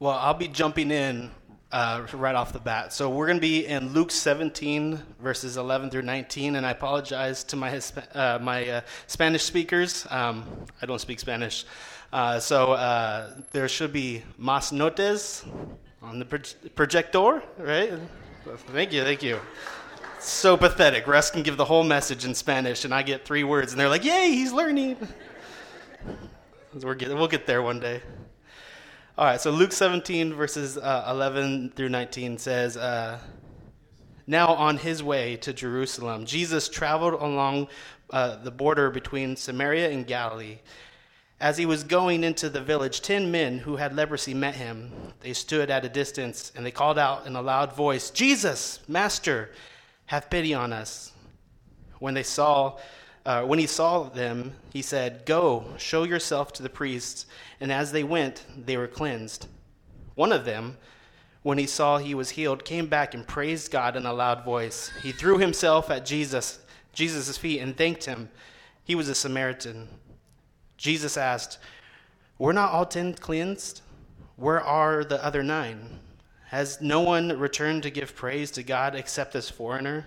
Well, I'll be jumping in uh, right off the bat. So we're going to be in Luke 17, verses 11 through 19. And I apologize to my Hispa- uh, my uh, Spanish speakers. Um, I don't speak Spanish, uh, so uh, there should be más notes on the pro- projector, right? Thank you, thank you. So pathetic. Russ can give the whole message in Spanish, and I get three words, and they're like, "Yay, he's learning." We're get, we'll get there one day. All right, so Luke 17, verses uh, 11 through 19 says, uh, Now on his way to Jerusalem, Jesus traveled along uh, the border between Samaria and Galilee. As he was going into the village, ten men who had leprosy met him. They stood at a distance and they called out in a loud voice, Jesus, Master, have pity on us. When they saw uh, when he saw them, he said, Go, show yourself to the priests. And as they went, they were cleansed. One of them, when he saw he was healed, came back and praised God in a loud voice. He threw himself at Jesus, Jesus' feet and thanked him. He was a Samaritan. Jesus asked, Were not all ten cleansed? Where are the other nine? Has no one returned to give praise to God except this foreigner?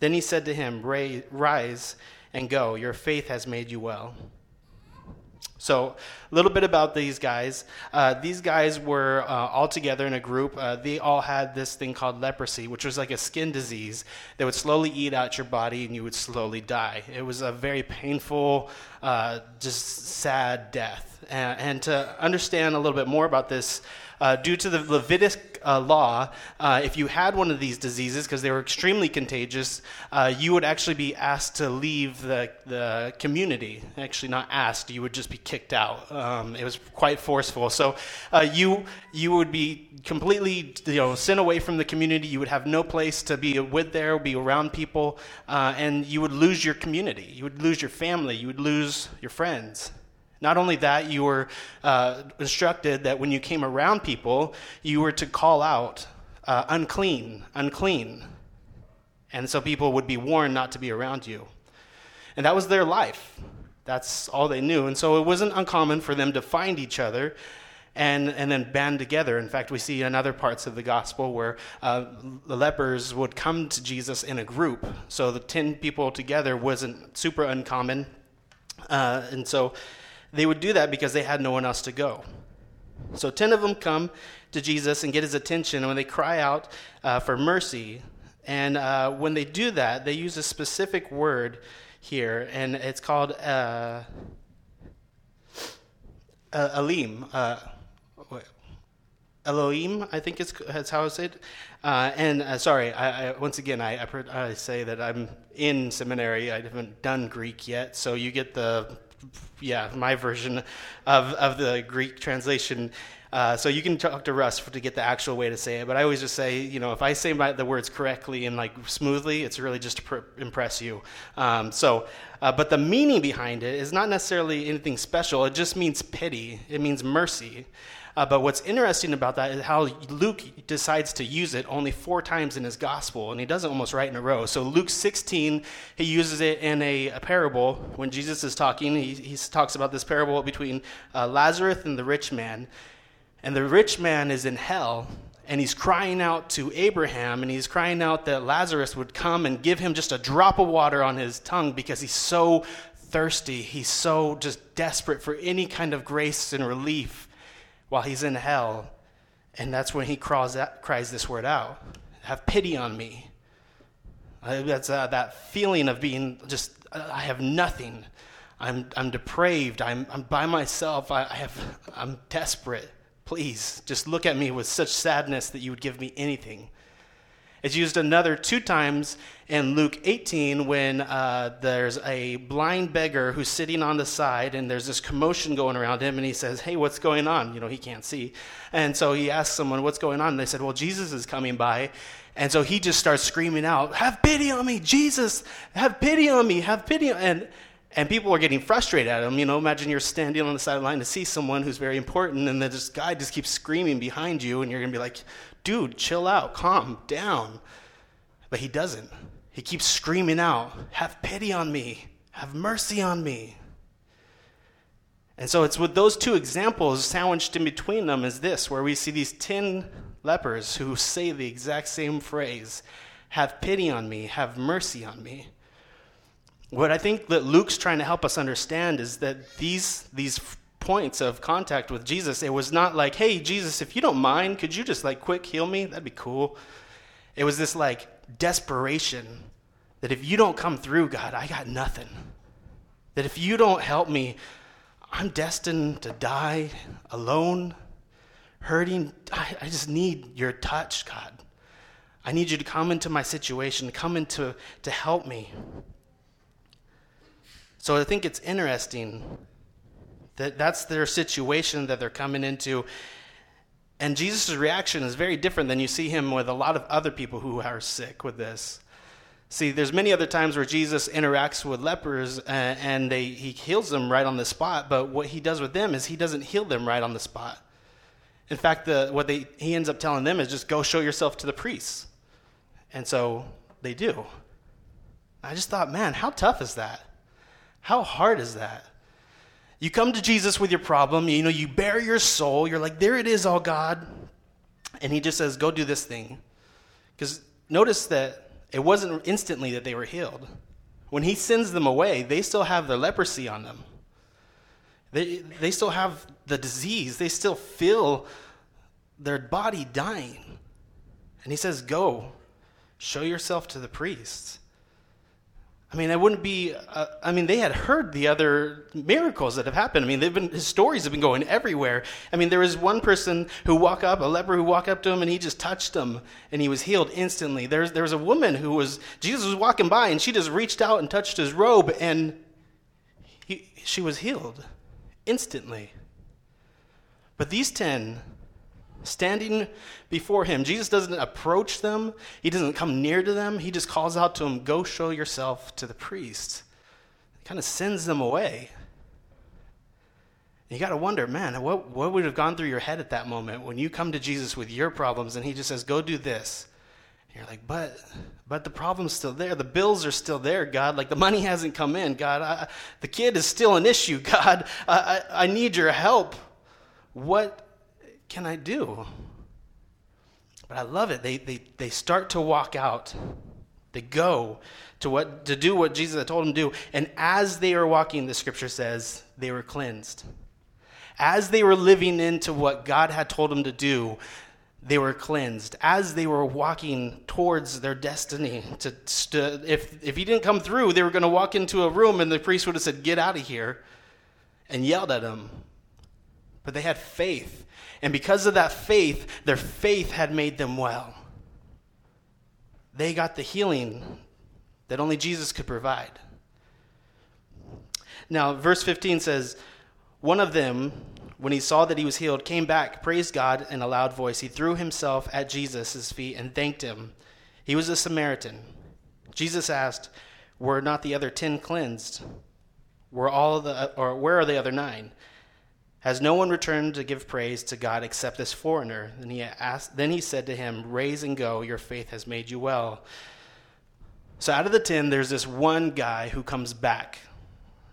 Then he said to him, Rise and go. Your faith has made you well. So, a little bit about these guys. Uh, these guys were uh, all together in a group. Uh, they all had this thing called leprosy, which was like a skin disease that would slowly eat out your body and you would slowly die. It was a very painful, uh, just sad death. And, and to understand a little bit more about this, uh, due to the Levitic uh, law, uh, if you had one of these diseases, because they were extremely contagious, uh, you would actually be asked to leave the, the community. Actually, not asked, you would just be kicked out. Um, it was quite forceful. So uh, you, you would be completely you know, sent away from the community. You would have no place to be with there, be around people, uh, and you would lose your community. You would lose your family. You would lose your friends. Not only that, you were uh, instructed that when you came around people, you were to call out, uh, unclean, unclean. And so people would be warned not to be around you. And that was their life. That's all they knew. And so it wasn't uncommon for them to find each other and, and then band together. In fact, we see in other parts of the gospel where uh, the lepers would come to Jesus in a group. So the 10 people together wasn't super uncommon. Uh, and so they would do that because they had no one else to go. So 10 of them come to Jesus and get his attention and when they cry out uh, for mercy. And uh, when they do that, they use a specific word here, and it's called uh, uh. Uh, Elohim, I think is how I say it. Uh, and uh, sorry, I, I, once again, I, I, say that I'm in seminary. I haven't done Greek yet, so you get the yeah, my version of, of the Greek translation. Uh, so you can talk to Russ to get the actual way to say it. But I always just say, you know, if I say my, the words correctly and like smoothly, it's really just to pr- impress you. Um, so, uh, but the meaning behind it is not necessarily anything special. It just means pity. It means mercy. Uh, but what's interesting about that is how Luke decides to use it only four times in his gospel, and he does it almost right in a row. So, Luke 16, he uses it in a, a parable. When Jesus is talking, he, he talks about this parable between uh, Lazarus and the rich man. And the rich man is in hell, and he's crying out to Abraham, and he's crying out that Lazarus would come and give him just a drop of water on his tongue because he's so thirsty. He's so just desperate for any kind of grace and relief while he's in hell. And that's when he cries, out, cries this word out Have pity on me. Uh, that's uh, that feeling of being just, uh, I have nothing. I'm, I'm depraved. I'm, I'm by myself. I, I have, I'm desperate. Please, just look at me with such sadness that you would give me anything. It's used another two times in Luke 18 when uh, there's a blind beggar who's sitting on the side and there's this commotion going around him and he says, Hey, what's going on? You know, he can't see. And so he asks someone, What's going on? And they said, Well, Jesus is coming by. And so he just starts screaming out, Have pity on me, Jesus! Have pity on me, have pity on and and people are getting frustrated at him. You know, imagine you're standing on the sideline to see someone who's very important, and then this guy just keeps screaming behind you, and you're gonna be like, dude, chill out, calm down. But he doesn't. He keeps screaming out, Have pity on me, have mercy on me. And so it's with those two examples sandwiched in between them is this, where we see these 10 lepers who say the exact same phrase Have pity on me, have mercy on me. What I think that Luke's trying to help us understand is that these, these points of contact with Jesus, it was not like, hey, Jesus, if you don't mind, could you just like quick heal me? That'd be cool. It was this like desperation that if you don't come through, God, I got nothing. That if you don't help me, I'm destined to die alone, hurting. I, I just need your touch, God. I need you to come into my situation, come into to help me. So I think it's interesting that that's their situation that they're coming into. And Jesus' reaction is very different than you see him with a lot of other people who are sick with this. See, there's many other times where Jesus interacts with lepers uh, and they, he heals them right on the spot, but what he does with them is he doesn't heal them right on the spot. In fact, the, what they, he ends up telling them is just go show yourself to the priests. And so they do. I just thought, man, how tough is that? How hard is that? You come to Jesus with your problem, you know, you bare your soul, you're like, there it is, all God. And he just says, go do this thing. Because notice that it wasn't instantly that they were healed. When he sends them away, they still have their leprosy on them. They, they still have the disease. They still feel their body dying. And he says, Go, show yourself to the priests. I mean, it wouldn't be, uh, I mean, they had heard the other miracles that have happened. I mean, they've been, his stories have been going everywhere. I mean, there was one person who walked up, a leper who walked up to him and he just touched him and he was healed instantly. There's, there was a woman who was, Jesus was walking by and she just reached out and touched his robe and he, she was healed instantly. But these 10 standing before him. Jesus doesn't approach them, he doesn't come near to them. He just calls out to them, Go show yourself to the priest. He kind of sends them away. You got to wonder, man, what, what would have gone through your head at that moment when you come to Jesus with your problems and he just says, Go do this? And you're like, but, but the problem's still there. The bills are still there, God. Like the money hasn't come in, God. I, the kid is still an issue, God. I, I, I need your help. What can I do? But I love it. They, they, they start to walk out. They go to what to do what Jesus had told them to do. And as they were walking, the scripture says, they were cleansed. As they were living into what God had told them to do, they were cleansed. As they were walking towards their destiny, to, to if if he didn't come through, they were going to walk into a room and the priest would have said, "Get out of here," and yelled at them. But they had faith and because of that faith, their faith had made them well. They got the healing that only Jesus could provide. Now, verse 15 says, One of them, when he saw that he was healed, came back, praised God in a loud voice. He threw himself at Jesus' feet and thanked him. He was a Samaritan. Jesus asked, Were not the other ten cleansed? Were all the, or where are the other nine? Has no one returned to give praise to God except this foreigner? Then he, asked, then he said to him, Raise and go, your faith has made you well. So out of the ten, there's this one guy who comes back,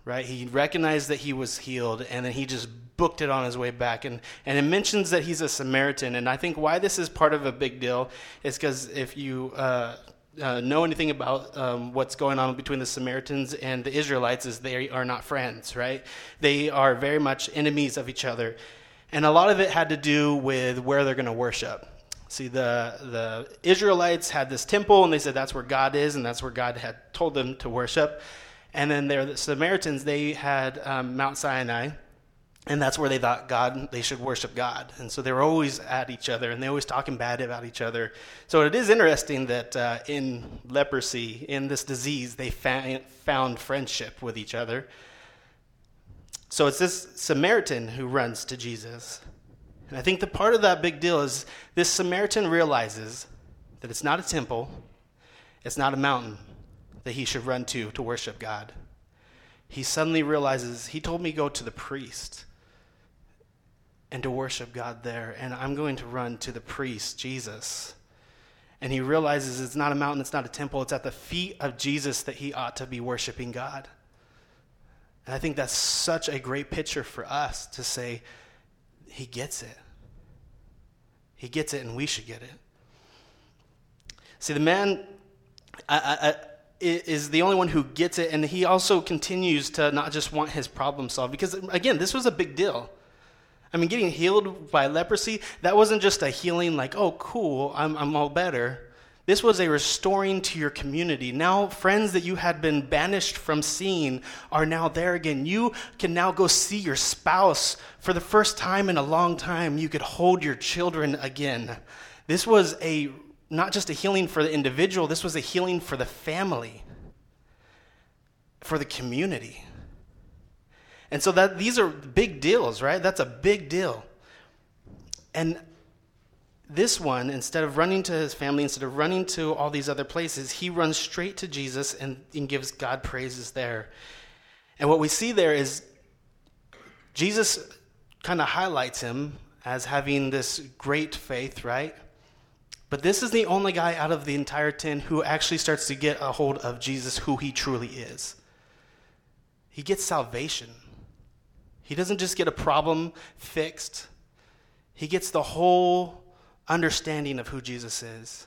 right? He recognized that he was healed, and then he just booked it on his way back. And, and it mentions that he's a Samaritan. And I think why this is part of a big deal is because if you uh, uh, know anything about um, what's going on between the Samaritans and the Israelites is they are not friends, right? They are very much enemies of each other. And a lot of it had to do with where they're going to worship. See, the, the Israelites had this temple, and they said that's where God is, and that's where God had told them to worship. And then there, the Samaritans, they had um, Mount Sinai, and that's where they thought God they should worship God, and so they were always at each other, and they always talking bad about each other. So it is interesting that uh, in leprosy, in this disease, they fa- found friendship with each other. So it's this Samaritan who runs to Jesus, and I think the part of that big deal is this Samaritan realizes that it's not a temple, it's not a mountain that he should run to to worship God. He suddenly realizes he told me go to the priest and to worship God there. And I'm going to run to the priest, Jesus. And he realizes it's not a mountain, it's not a temple, it's at the feet of Jesus that he ought to be worshiping God. And I think that's such a great picture for us to say, He gets it. He gets it, and we should get it. See, the man I, I, is the only one who gets it, and he also continues to not just want his problem solved. Because, again, this was a big deal. I mean, getting healed by leprosy, that wasn't just a healing like, oh, cool, I'm, I'm all better. This was a restoring to your community. Now, friends that you had been banished from seeing are now there again. You can now go see your spouse for the first time in a long time. You could hold your children again. This was a not just a healing for the individual, this was a healing for the family, for the community. And so that these are big deals, right? That's a big deal. And this one, instead of running to his family, instead of running to all these other places, he runs straight to Jesus and, and gives God praises there. And what we see there is Jesus kind of highlights him as having this great faith, right? But this is the only guy out of the entire 10 who actually starts to get a hold of Jesus, who he truly is. He gets salvation. He doesn't just get a problem fixed, he gets the whole understanding of who Jesus is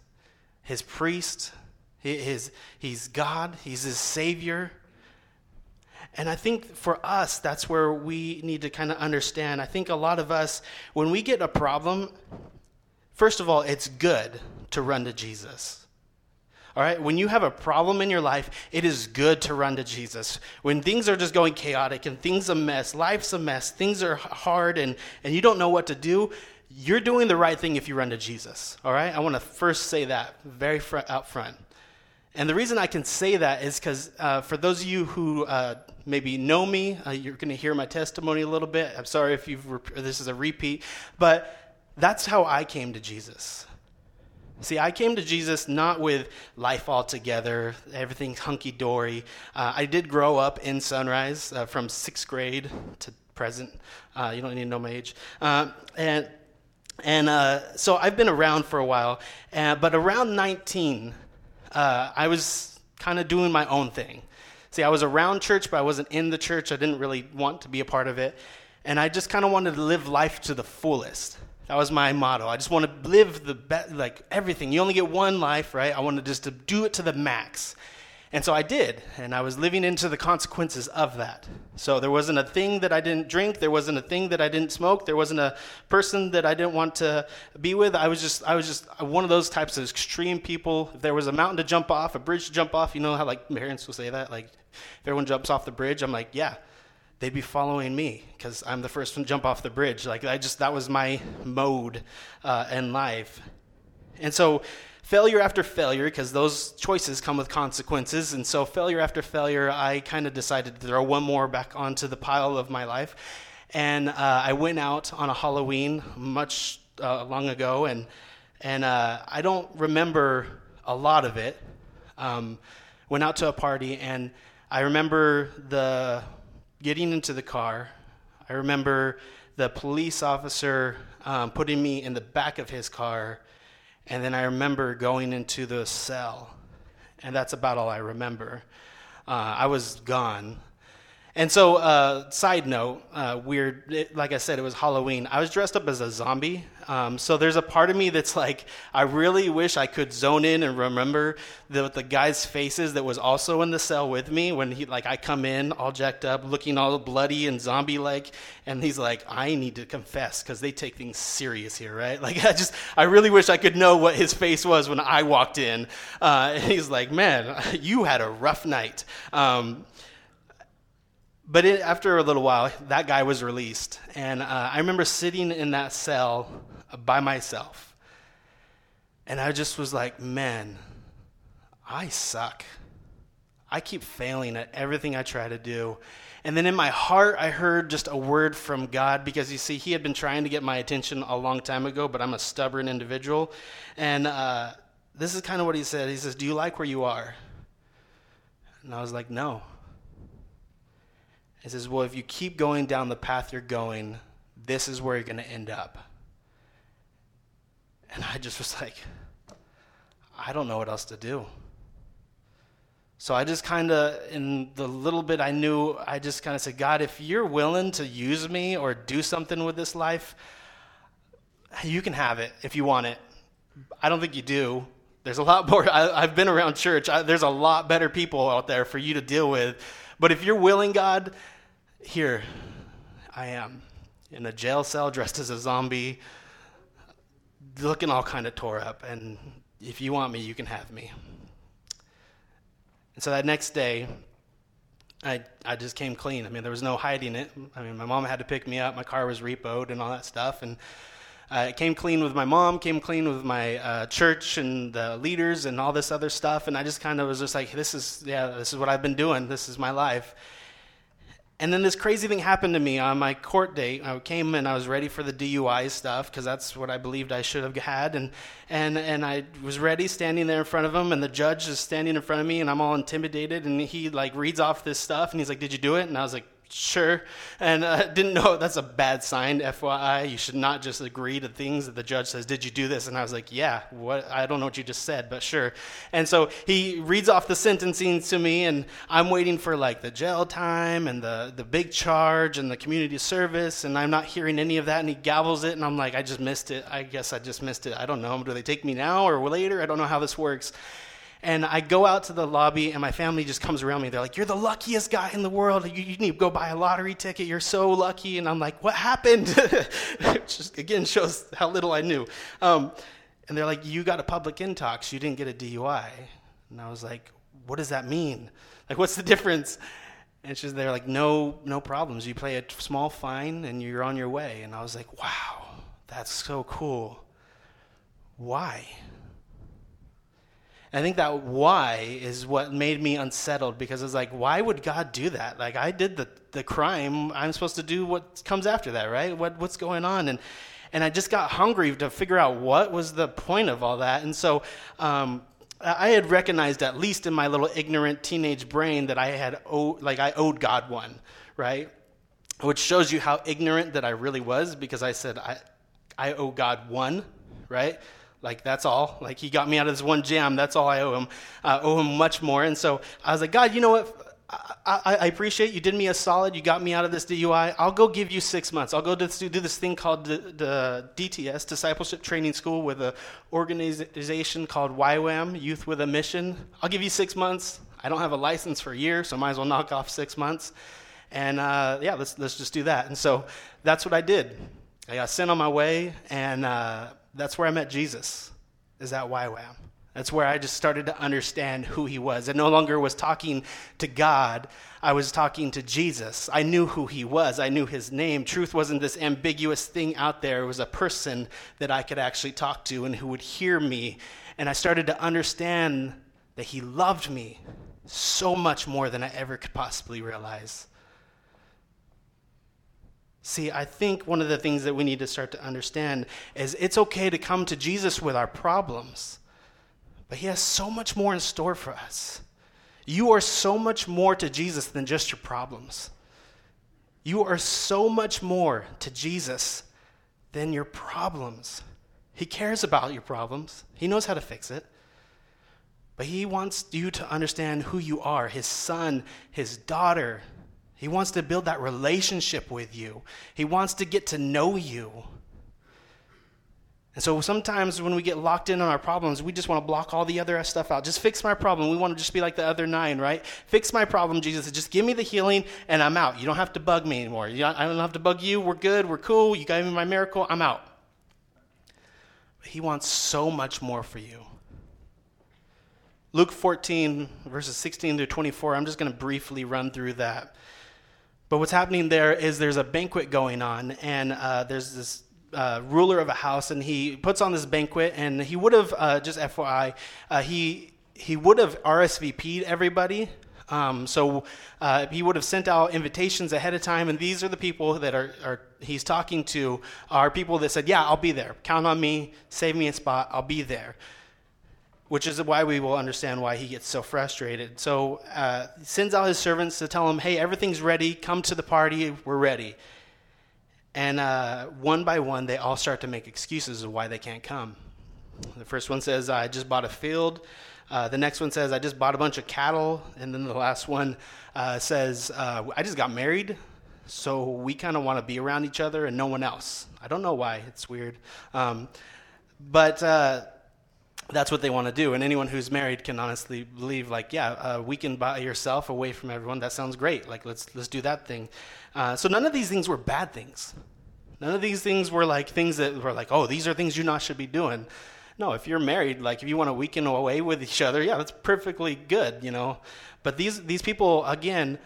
his priest, his, he's God, he's his Savior. And I think for us, that's where we need to kind of understand. I think a lot of us, when we get a problem, first of all, it's good to run to Jesus. All right, when you have a problem in your life, it is good to run to Jesus. When things are just going chaotic and things a mess, life's a mess, things are hard and, and you don't know what to do, you're doing the right thing if you run to Jesus. All right? I want to first say that very fr- out front. And the reason I can say that is because uh, for those of you who uh, maybe know me, uh, you're going to hear my testimony a little bit. I'm sorry if you've rep- this is a repeat, but that's how I came to Jesus. See, I came to Jesus not with life all together, everything hunky dory. Uh, I did grow up in Sunrise uh, from sixth grade to present. Uh, you don't need to know my age. and and uh, so I've been around for a while, uh, but around 19, uh, I was kind of doing my own thing. See, I was around church, but I wasn't in the church. I didn't really want to be a part of it. And I just kind of wanted to live life to the fullest. That was my motto. I just want to live the best, like everything. You only get one life, right? I wanted to just to do it to the max. And so I did, and I was living into the consequences of that. So there wasn't a thing that I didn't drink, there wasn't a thing that I didn't smoke, there wasn't a person that I didn't want to be with. I was just I was just one of those types of extreme people. If there was a mountain to jump off, a bridge to jump off, you know how like parents will say that, like if everyone jumps off the bridge, I'm like, yeah, they'd be following me because I'm the first one to jump off the bridge. Like I just that was my mode uh, in life, and so failure after failure, because those choices come with consequences. And so, failure after failure, I kind of decided to throw one more back onto the pile of my life. And uh, I went out on a Halloween much uh, long ago, and, and uh, I don't remember a lot of it. Um, went out to a party, and I remember the getting into the car. I remember the police officer um, putting me in the back of his car and then I remember going into the cell, and that's about all I remember. Uh, I was gone. And so, uh, side note, uh, weird, it, like I said, it was Halloween. I was dressed up as a zombie. Um, so there's a part of me that's like, I really wish I could zone in and remember the, the guy's faces that was also in the cell with me when he, like, I come in all jacked up, looking all bloody and zombie like, and he's like, I need to confess because they take things serious here, right? Like, I just, I really wish I could know what his face was when I walked in. Uh, and he's like, man, you had a rough night. Um, but it, after a little while, that guy was released. And uh, I remember sitting in that cell by myself. And I just was like, man, I suck. I keep failing at everything I try to do. And then in my heart, I heard just a word from God because you see, He had been trying to get my attention a long time ago, but I'm a stubborn individual. And uh, this is kind of what He said He says, Do you like where you are? And I was like, No. He says, Well, if you keep going down the path you're going, this is where you're going to end up. And I just was like, I don't know what else to do. So I just kind of, in the little bit I knew, I just kind of said, God, if you're willing to use me or do something with this life, you can have it if you want it. I don't think you do. There's a lot more. I, have been around church. I, there's a lot better people out there for you to deal with. But if you're willing, God, here I am in a jail cell dressed as a zombie, looking all kind of tore up. And if you want me, you can have me. And so that next day, I, I just came clean. I mean, there was no hiding it. I mean, my mom had to pick me up. My car was repoed and all that stuff. And I came clean with my mom, came clean with my uh, church and the leaders and all this other stuff. And I just kind of was just like, this is, yeah, this is what I've been doing. This is my life. And then this crazy thing happened to me on my court date. I came and I was ready for the DUI stuff because that's what I believed I should have had. And, and, and I was ready standing there in front of him, and the judge is standing in front of me, and I'm all intimidated. And he like reads off this stuff, and he's like, Did you do it? And I was like, sure. And uh, didn't know that's a bad sign, FYI. You should not just agree to things that the judge says, Did you do this? And I was like, Yeah, what? I don't know what you just said, but sure. And so he reads off the sentencing to me, and I'm waiting for like the jail time and the, the big charge and the community service, and I'm not hearing any of that. And he gavels it, and I'm like, I just missed it. I guess I just missed it. I don't know. Do they take me now or later? I don't know how this works. And I go out to the lobby, and my family just comes around me. They're like, You're the luckiest guy in the world. You, you need to go buy a lottery ticket. You're so lucky. And I'm like, What happened? Which again, shows how little I knew. Um, and they're like, You got a public intox. You didn't get a DUI. And I was like, What does that mean? Like, what's the difference? And she's they're like, No, no problems. You pay a small fine, and you're on your way. And I was like, Wow, that's so cool. Why? I think that why is what made me unsettled because it's like, why would God do that? Like, I did the, the crime. I'm supposed to do what comes after that, right? What, what's going on? And, and I just got hungry to figure out what was the point of all that. And so um, I had recognized, at least in my little ignorant teenage brain, that I had, owed, like, I owed God one, right? Which shows you how ignorant that I really was because I said, I, I owe God one, right? Like that's all. Like he got me out of this one jam. That's all I owe him. I owe him much more. And so I was like, God, you know what? I, I, appreciate you did me a solid. You got me out of this DUI. I'll go give you six months. I'll go do, do this thing called the, the, DTS, Discipleship Training School, with an organization called YWAM, Youth with a Mission. I'll give you six months. I don't have a license for a year, so I might as well knock off six months. And uh, yeah, let's, let's just do that. And so that's what I did. I got sent on my way, and uh, that's where I met Jesus, is at YWAM. That's where I just started to understand who he was. I no longer was talking to God, I was talking to Jesus. I knew who he was, I knew his name. Truth wasn't this ambiguous thing out there, it was a person that I could actually talk to and who would hear me. And I started to understand that he loved me so much more than I ever could possibly realize. See, I think one of the things that we need to start to understand is it's okay to come to Jesus with our problems, but He has so much more in store for us. You are so much more to Jesus than just your problems. You are so much more to Jesus than your problems. He cares about your problems, He knows how to fix it. But He wants you to understand who you are His son, His daughter, he wants to build that relationship with you, He wants to get to know you. And so sometimes when we get locked in on our problems, we just want to block all the other stuff out. Just fix my problem. We want to just be like the other nine, right? Fix my problem, Jesus. Just give me the healing and I'm out. You don't have to bug me anymore. I don't have to bug you. We're good. We're cool. You gave me my miracle. I'm out. But he wants so much more for you. Luke 14, verses 16 to 24, I'm just going to briefly run through that. But what's happening there is there's a banquet going on, and uh, there's this uh, ruler of a house, and he puts on this banquet, and he would have uh, just FYI, uh, he he would have RSVP'd everybody. Um, so uh, he would have sent out invitations ahead of time, and these are the people that are, are he's talking to are people that said, "Yeah, I'll be there. Count on me. Save me a spot. I'll be there." Which is why we will understand why he gets so frustrated. So uh, sends out his servants to tell him, "Hey, everything's ready. Come to the party. We're ready." And uh, one by one, they all start to make excuses of why they can't come. The first one says, "I just bought a field. Uh, the next one says, I just bought a bunch of cattle. And then the last one uh, says, uh, I just got married. So we kind of want to be around each other and no one else. I don't know why. It's weird. Um, but uh, that's what they want to do. And anyone who's married can honestly believe, like, yeah, uh, weekend by yourself away from everyone. That sounds great. Like, let's let's do that thing. Uh, so none of these things were bad things. None of these things were like things that were like, oh, these are things you not should be doing. No, if you're married, like if you want a weekend away with each other, yeah, that's perfectly good, you know. But these these people again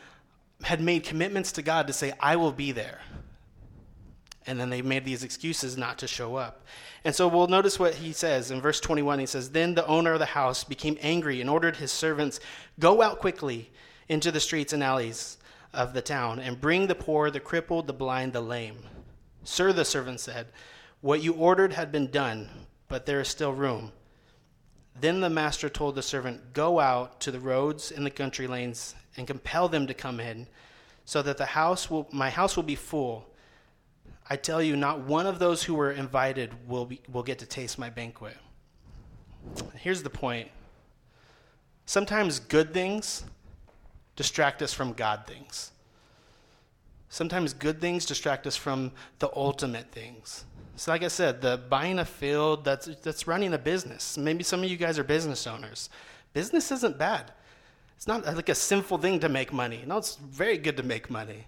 had made commitments to God to say, I will be there. And then they made these excuses not to show up. And so we'll notice what he says in verse 21. He says, Then the owner of the house became angry and ordered his servants, Go out quickly into the streets and alleys of the town and bring the poor, the crippled, the blind, the lame. Sir, the servant said, What you ordered had been done, but there is still room. Then the master told the servant, Go out to the roads and the country lanes and compel them to come in, so that the house will, my house will be full. I tell you, not one of those who were invited will, be, will get to taste my banquet. Here's the point sometimes good things distract us from God things. Sometimes good things distract us from the ultimate things. So, like I said, the buying a field, that's, that's running a business. Maybe some of you guys are business owners. Business isn't bad. It's not like a sinful thing to make money. No, it's very good to make money.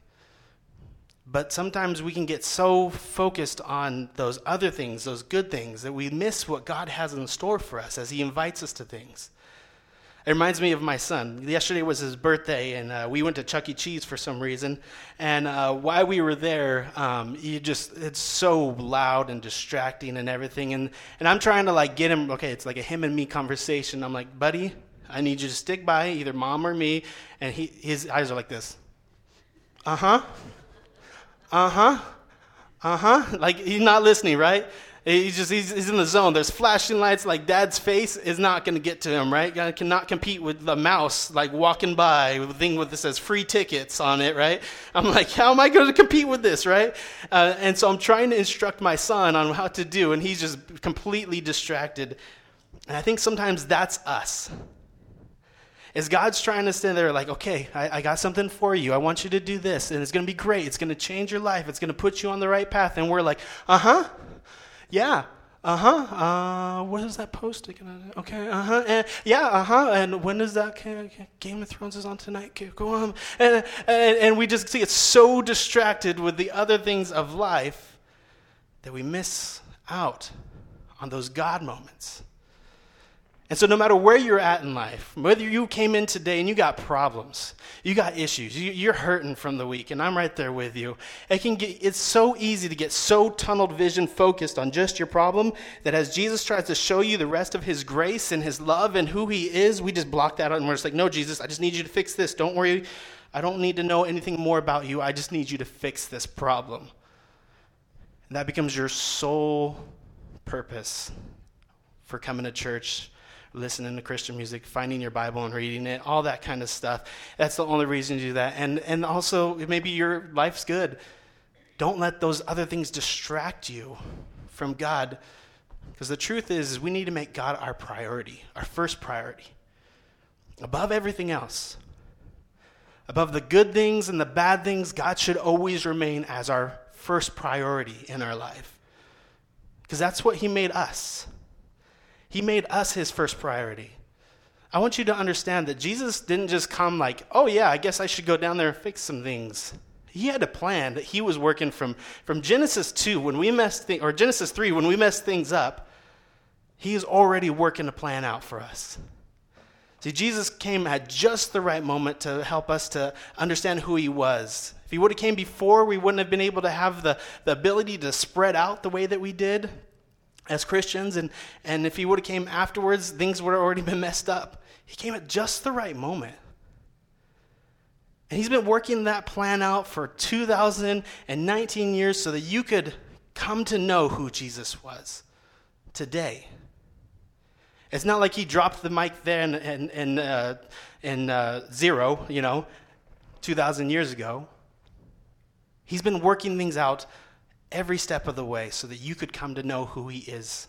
But sometimes we can get so focused on those other things, those good things, that we miss what God has in store for us as He invites us to things. It reminds me of my son. Yesterday was his birthday, and uh, we went to Chuck E. Cheese for some reason. And uh, while we were there, um, you just it's so loud and distracting and everything. And and I'm trying to like get him. Okay, it's like a him and me conversation. I'm like, buddy, I need you to stick by either mom or me. And he his eyes are like this. Uh huh. Uh huh. Uh huh. Like he's not listening, right? He's just he's, he's in the zone. There's flashing lights. Like dad's face is not going to get to him, right? God cannot compete with the mouse like walking by with thing with that says free tickets on it, right? I'm like, how am I going to compete with this, right? Uh, and so I'm trying to instruct my son on how to do, and he's just completely distracted. And I think sometimes that's us is God's trying to stand there like, okay, I, I, got something for you. I want you to do this, and it's going to be great. It's going to change your life. It's going to put you on the right path. And we're like, uh huh, yeah, uh-huh. Uh What is that post? Okay. Uh huh. And yeah. Uh huh. And when is that? Game of Thrones is on tonight. Go on. And, and and we just get so distracted with the other things of life that we miss out on those God moments. And so, no matter where you're at in life, whether you came in today and you got problems, you got issues, you, are hurting from the week, and I'm right there with you. It can get, it's so easy to get so tunneled vision focused on just your problem that as Jesus tries to show you the rest of his grace and his love and who he is, we just block that out and we're just like, no, Jesus, I just need you to fix this. Don't worry. I don't need to know anything more about you. I just need you to fix this problem. And that becomes your sole purpose for coming to church listening to Christian music, finding your Bible and reading it, all that kind of stuff. That's the only reason to do that. And and also maybe your life's good. Don't let those other things distract you from God. Because the truth is, is we need to make God our priority, our first priority. Above everything else. Above the good things and the bad things, God should always remain as our first priority in our life. Because that's what He made us. He made us his first priority. I want you to understand that Jesus didn't just come like, oh, yeah, I guess I should go down there and fix some things. He had a plan that he was working from, from Genesis 2, when we messed th- or Genesis 3, when we messed things up, he's already working a plan out for us. See, Jesus came at just the right moment to help us to understand who he was. If he would have came before, we wouldn't have been able to have the, the ability to spread out the way that we did as Christians, and, and if he would have came afterwards, things would have already been messed up. He came at just the right moment. And he's been working that plan out for 2019 years so that you could come to know who Jesus was today. It's not like he dropped the mic there in, in, in, uh, in uh, zero, you know, 2,000 years ago. He's been working things out every step of the way so that you could come to know who He is.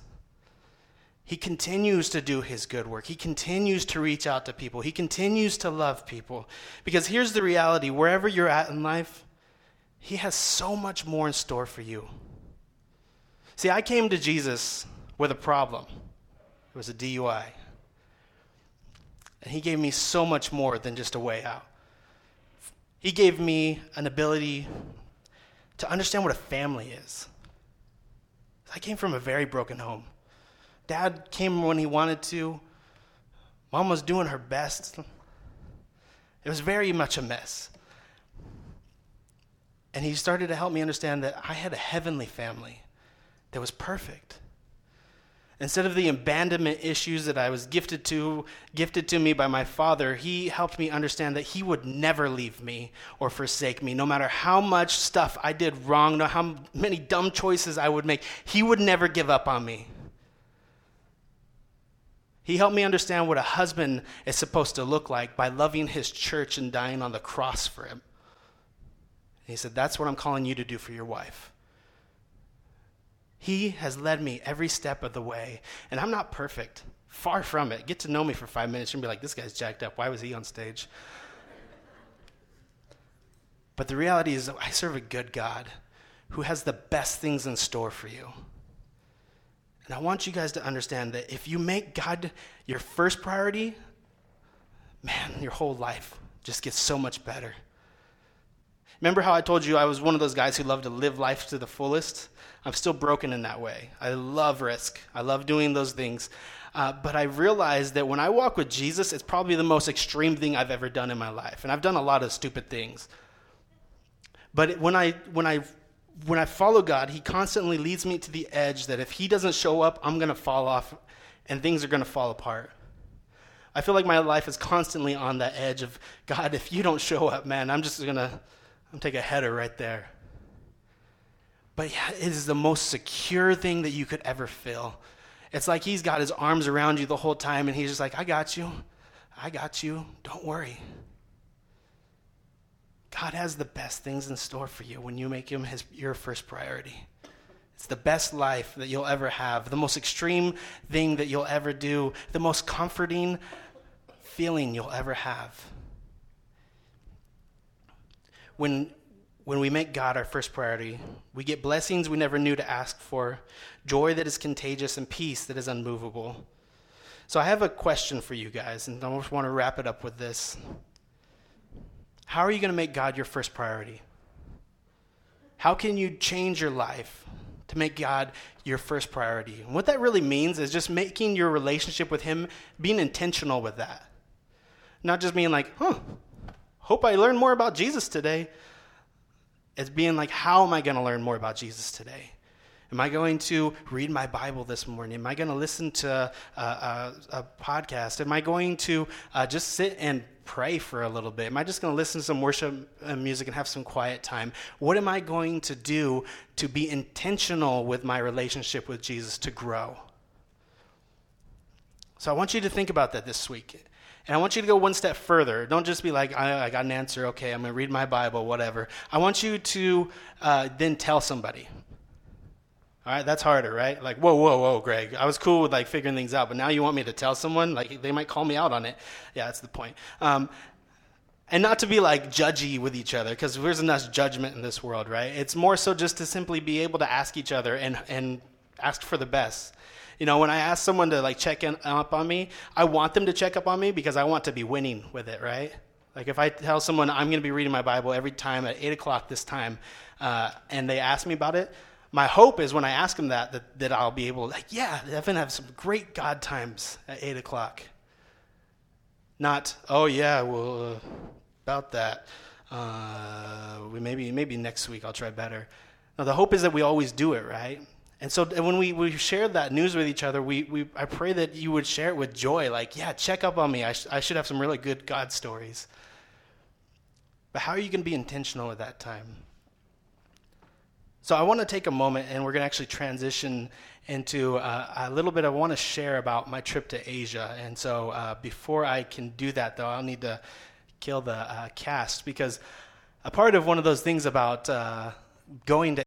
He continues to do his good work. He continues to reach out to people. He continues to love people. Because here's the reality wherever you're at in life, he has so much more in store for you. See, I came to Jesus with a problem. It was a DUI. And he gave me so much more than just a way out. He gave me an ability to understand what a family is. I came from a very broken home. Dad came when he wanted to. Mom was doing her best. It was very much a mess. And he started to help me understand that I had a heavenly family that was perfect. Instead of the abandonment issues that I was gifted to, gifted to me by my father, he helped me understand that he would never leave me or forsake me, no matter how much stuff I did wrong, no how many dumb choices I would make. He would never give up on me. He helped me understand what a husband is supposed to look like by loving his church and dying on the cross for him. he said, That's what I'm calling you to do for your wife. He has led me every step of the way, and I'm not perfect. Far from it. Get to know me for five minutes and be like, this guy's jacked up. Why was he on stage? But the reality is, I serve a good God who has the best things in store for you. And I want you guys to understand that if you make God your first priority, man, your whole life just gets so much better. Remember how I told you I was one of those guys who loved to live life to the fullest? I'm still broken in that way. I love risk, I love doing those things. Uh, but I realized that when I walk with Jesus, it's probably the most extreme thing I've ever done in my life. And I've done a lot of stupid things. But when I, when I when I follow God, He constantly leads me to the edge that if He doesn't show up, I'm going to fall off and things are going to fall apart. I feel like my life is constantly on the edge of God, if you don't show up, man, I'm just going to I'm take a header right there. But yeah, it is the most secure thing that you could ever feel. It's like he's got his arms around you the whole time and he's just like, I got you. I got you. Don't worry. God has the best things in store for you when you make Him his, your first priority. It's the best life that you'll ever have, the most extreme thing that you'll ever do, the most comforting feeling you'll ever have. When, when we make God our first priority, we get blessings we never knew to ask for, joy that is contagious, and peace that is unmovable. So I have a question for you guys, and I just want to wrap it up with this. How are you going to make God your first priority? How can you change your life to make God your first priority? And what that really means is just making your relationship with Him, being intentional with that. Not just being like, huh, hope I learn more about Jesus today. It's being like, how am I going to learn more about Jesus today? Am I going to read my Bible this morning? Am I going to listen to a, a, a podcast? Am I going to uh, just sit and pray for a little bit? Am I just going to listen to some worship uh, music and have some quiet time? What am I going to do to be intentional with my relationship with Jesus to grow? So I want you to think about that this week. And I want you to go one step further. Don't just be like, I, I got an answer. Okay, I'm going to read my Bible, whatever. I want you to uh, then tell somebody. All right, that's harder, right? Like, whoa, whoa, whoa, Greg. I was cool with like figuring things out, but now you want me to tell someone? Like, they might call me out on it. Yeah, that's the point. Um, and not to be like judgy with each other, because there's enough judgment in this world, right? It's more so just to simply be able to ask each other and and ask for the best. You know, when I ask someone to like check in, up on me, I want them to check up on me because I want to be winning with it, right? Like if I tell someone I'm going to be reading my Bible every time at eight o'clock this time, uh, and they ask me about it, my hope is when I ask them that, that, that I'll be able to, like, yeah, I'm going to have some great God times at 8 o'clock. Not, oh, yeah, well, uh, about that. Uh, we maybe, maybe next week I'll try better. Now, the hope is that we always do it, right? And so when we, we share that news with each other, we, we, I pray that you would share it with joy. Like, yeah, check up on me. I, sh- I should have some really good God stories. But how are you going to be intentional at that time? So I want to take a moment and we're going to actually transition into uh, a little bit. I want to share about my trip to Asia. And so uh, before I can do that, though, I'll need to kill the uh, cast because a part of one of those things about uh, going to